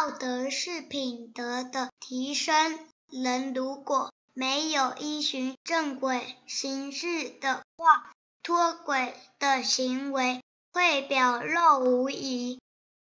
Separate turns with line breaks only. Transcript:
道德是品德的提升人如果没有依循正轨行事的话脱轨的行为会表露无遗。